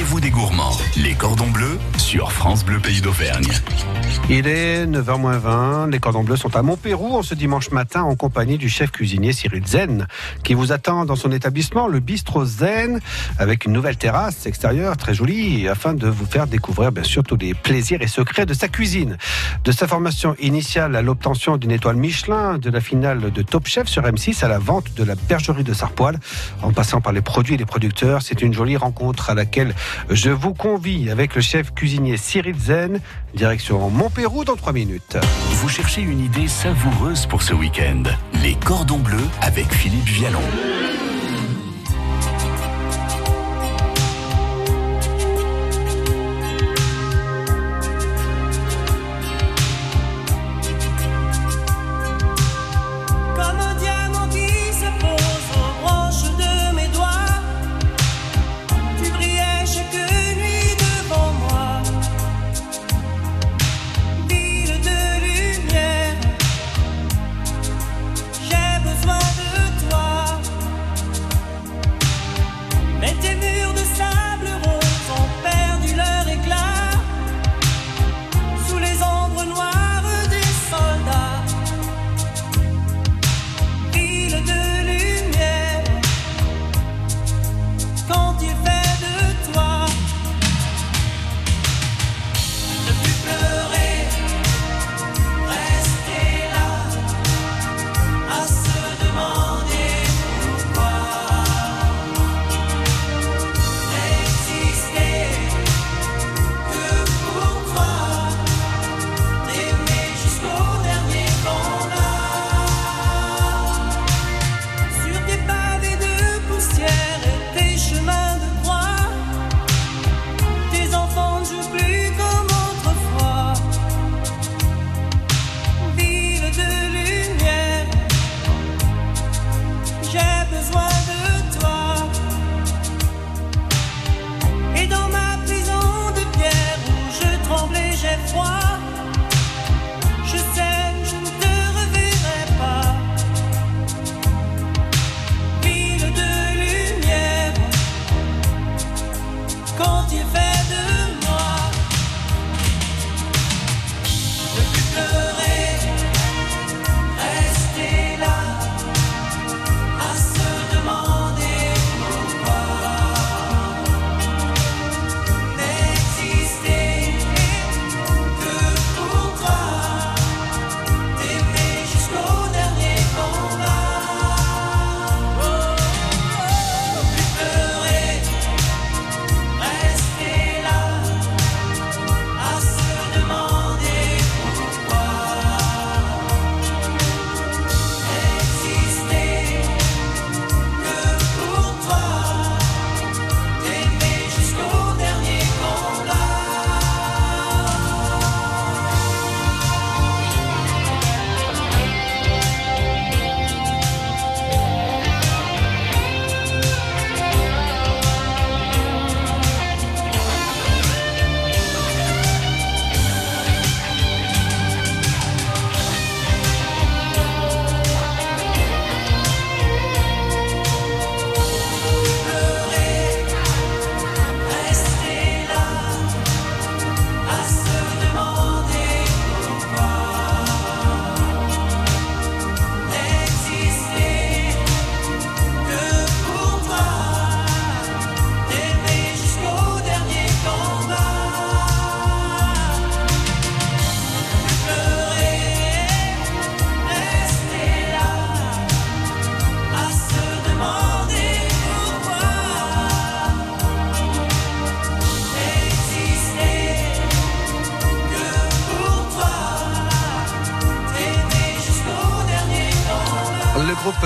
rendez-vous des gourmands. Les cordons bleus sur France Bleu Pays d'Auvergne. Il est 9h20. Les cordons bleus sont à Montpérou en ce dimanche matin en compagnie du chef cuisinier Cyril Zen qui vous attend dans son établissement, le bistrot Zen, avec une nouvelle terrasse extérieure très jolie afin de vous faire découvrir bien sûr tous les plaisirs et secrets de sa cuisine. De sa formation initiale à l'obtention d'une étoile Michelin, de la finale de Top Chef sur M6 à la vente de la bergerie de Sarpoil, en passant par les produits et les producteurs, c'est une jolie rencontre à laquelle je vous convie avec le chef cuisinier Cyril Zen, direction Montpérou dans 3 minutes. Vous cherchez une idée savoureuse pour ce week-end Les cordons bleus avec Philippe Vialon.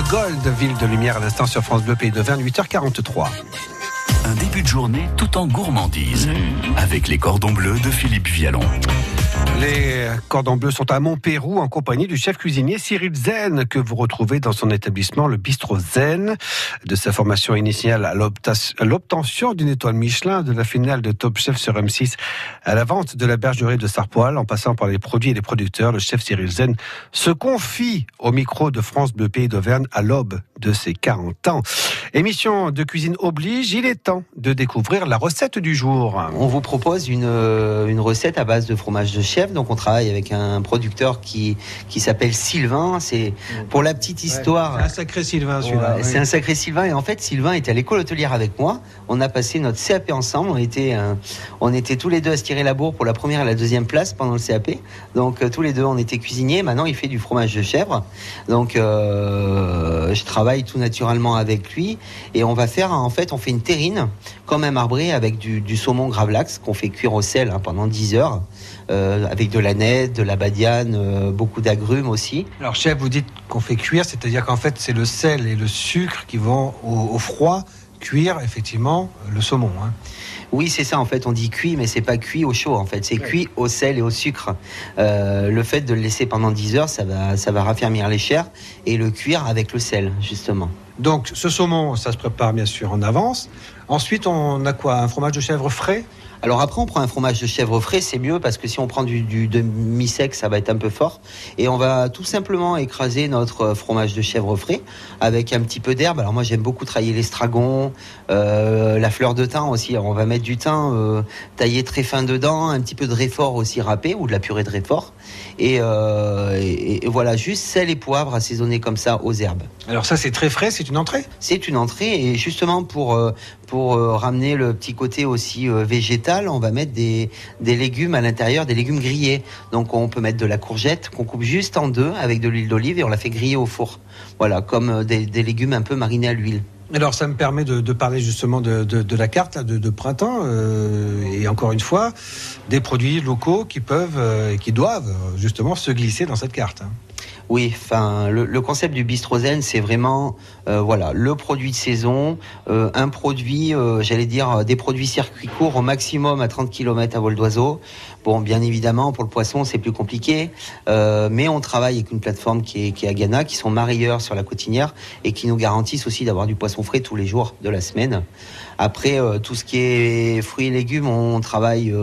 Gold, Ville de Lumière à l'instant sur France Bleu Pays d'Auvergne, 8h43. Un début de journée tout en gourmandise avec les cordons bleus de Philippe Vialon. Les cordons bleus sont à Montpérou en compagnie du chef cuisinier Cyril Zen que vous retrouvez dans son établissement le bistrot Zen. De sa formation initiale à l'obtention d'une étoile Michelin, de la finale de Top Chef sur M6 à la vente de la bergerie de Sarpoil, en passant par les produits et les producteurs, le chef Cyril Zen se confie au micro de France Bleu Pays d'Auvergne à l'aube de ses 40 ans. Émission de cuisine oblige, il est temps de découvrir la recette du jour. On vous propose une, euh, une recette à base de fromage de chèvre. Donc, on travaille avec un producteur qui, qui s'appelle Sylvain. C'est pour la petite histoire. C'est un sacré Sylvain celui-là. Ouais, C'est un sacré Sylvain. Et en fait, Sylvain était à l'école hôtelière avec moi. On a passé notre CAP ensemble. On était, euh, on était tous les deux à se tirer la bourre pour la première et la deuxième place pendant le CAP. Donc, euh, tous les deux, on était cuisiniers. Maintenant, il fait du fromage de chèvre. Donc, euh, je travaille tout naturellement avec lui. Et on va faire, en fait, on fait une terrine, comme un marbré, avec du, saumon gravlax qu'on fait cuire au sel hein, pendant 10 heures. euh, avec de la nette, de la badiane, euh, beaucoup d'agrumes aussi. Alors chef, vous dites qu'on fait cuire, c'est-à-dire qu'en fait c'est le sel et le sucre qui vont au froid cuire effectivement le saumon. hein. Oui, c'est ça. En fait, on dit cuit, mais c'est pas cuit au chaud. En fait, c'est cuit au sel et au sucre. Euh, le fait de le laisser pendant 10 heures, ça va, ça va raffermir les chairs et le cuire avec le sel, justement. Donc ce saumon, ça se prépare bien sûr en avance. Ensuite, on a quoi? Un fromage de chèvre frais? Alors après, on prend un fromage de chèvre frais, c'est mieux parce que si on prend du, du demi-sec, ça va être un peu fort. Et on va tout simplement écraser notre euh, fromage de chèvre frais avec un petit peu d'herbe. Alors moi, j'aime beaucoup travailler l'estragon, euh, la fleur de thym aussi. Alors, on va mettre du thym euh, taillé très fin dedans, un petit peu de réfort aussi râpé ou de la purée de réfort. Et, euh, et- et voilà, juste sel et poivre assaisonnés comme ça aux herbes. Alors ça c'est très frais, c'est une entrée? C'est une entrée et justement pour pour euh, ramener le petit côté aussi euh, végétal, on va mettre des, légumes à l'intérieur, des légumes grillés. Donc on peut mettre de la courgette qu'on coupe juste en deux avec de l'huile d'olive et on la fait griller au four. Voilà, comme euh, des, légumes un peu marinés à l'huile. Alors ça me permet de, parler justement de, la carte de, printemps et encore une fois des produits locaux qui peuvent et qui doivent justement se glisser dans cette carte. Oui, enfin, le, concept du bistrot zen, c'est vraiment, euh, voilà, le produit de saison, euh, un produit, euh, j'allais dire, des produits circuit court au maximum à 30 km à vol d'oiseau. Bon, bien évidemment, pour le poisson, c'est plus compliqué, mais on travaille avec une plateforme qui est, qui à Ghana, qui sont marieurs sur la cotinière et qui nous garantissent aussi d'avoir du poisson frais tous les jours de la semaine. Après, tout ce qui est fruits et légumes, on travaille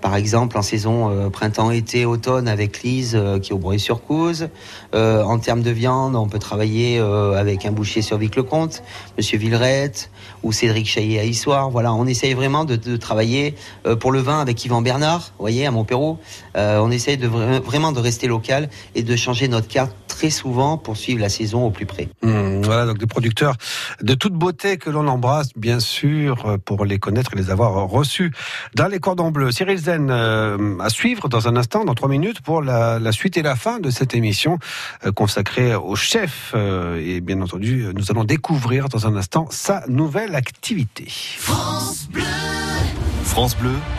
par exemple en saison euh, printemps-été, automne avec Lise euh, qui est au Breuil-sur-Couze. Euh, en termes de viande, on peut travailler euh, avec un boucher sur Vic-le-Comte, Monsieur Villerette ou Cédric Chaillet à Issoire. Voilà, on essaye vraiment de, travailler pour le vin avec Yvan Bernard, vous voyez, à Montpérou. Euh, on essaye vraiment de rester local et de changer notre carte très souvent pour suivre la saison au plus près. Hum, voilà donc des producteurs de toute beauté que l'on embrasse bien sûr euh, pour les connaître et les avoir reçus dans les cordons bleus. Cyril Zen euh, à suivre dans un instant, dans trois minutes pour la, la suite et la fin de cette émission euh, consacrée au chef euh, et bien entendu nous allons découvrir dans un instant sa nouvelle activité. France Bleu,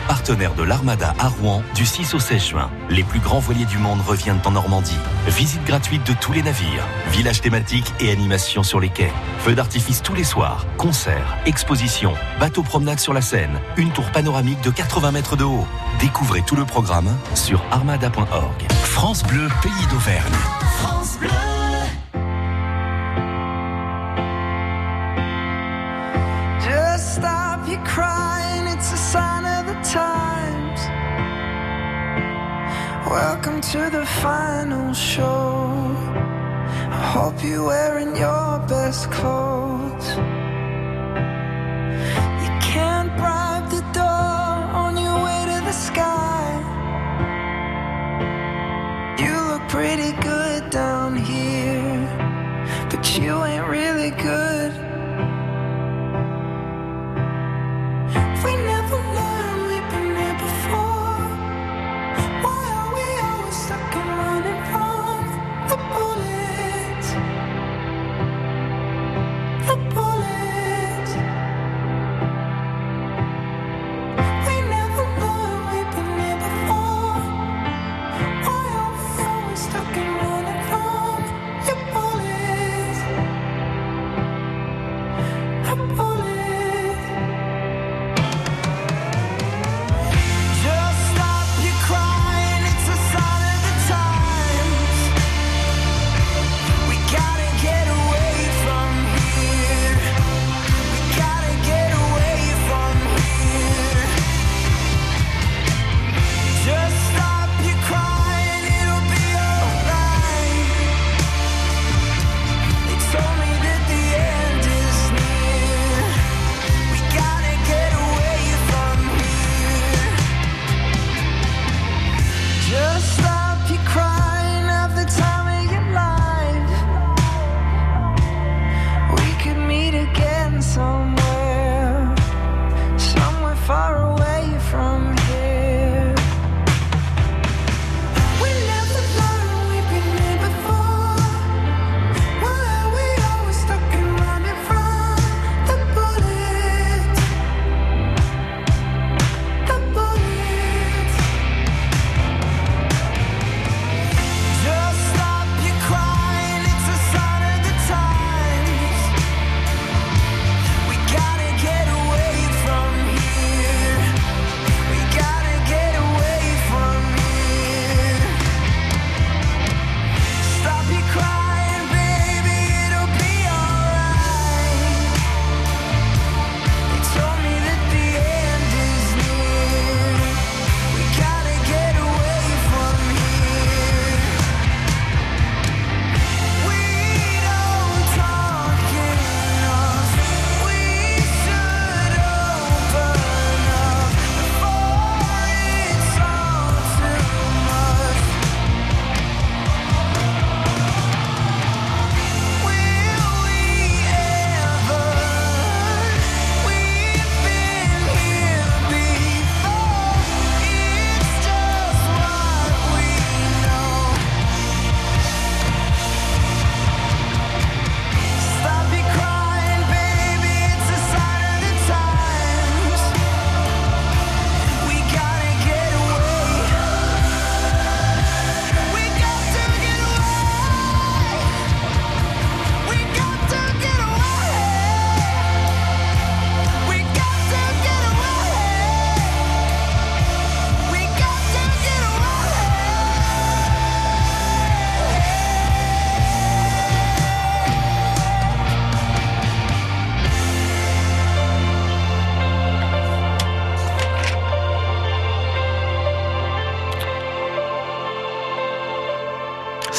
partenaire de l'Armada à Rouen du 6 au 16 juin. Les plus grands voiliers du monde reviennent en Normandie. Visite gratuite de tous les navires, village thématique et animation sur les quais. Feux d'artifice tous les soirs, concerts, expositions, bateaux promenade sur la Seine, une tour panoramique de 80 mètres de haut. Découvrez tout le programme sur armada.org. France Bleu, pays d'Auvergne. Just Welcome to the final show. I hope you're wearing your best clothes.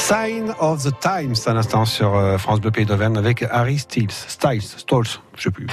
Sign of the Times, à l'instant sur euh, France Bleu Pays d'Auvergne avec Harry Styles. Styles, Stolz, je sais plus.